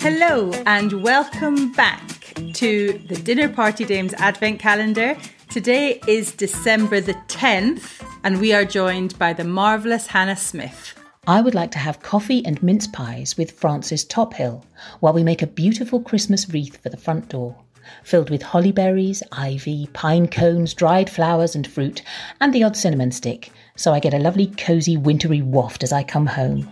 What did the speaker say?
Hello, and welcome back to the Dinner Party Dames Advent Calendar. Today is December the 10th, and we are joined by the marvellous Hannah Smith. I would like to have coffee and mince pies with Frances Tophill while we make a beautiful Christmas wreath for the front door, filled with holly berries, ivy, pine cones, dried flowers and fruit, and the odd cinnamon stick, so I get a lovely cosy wintry waft as I come home.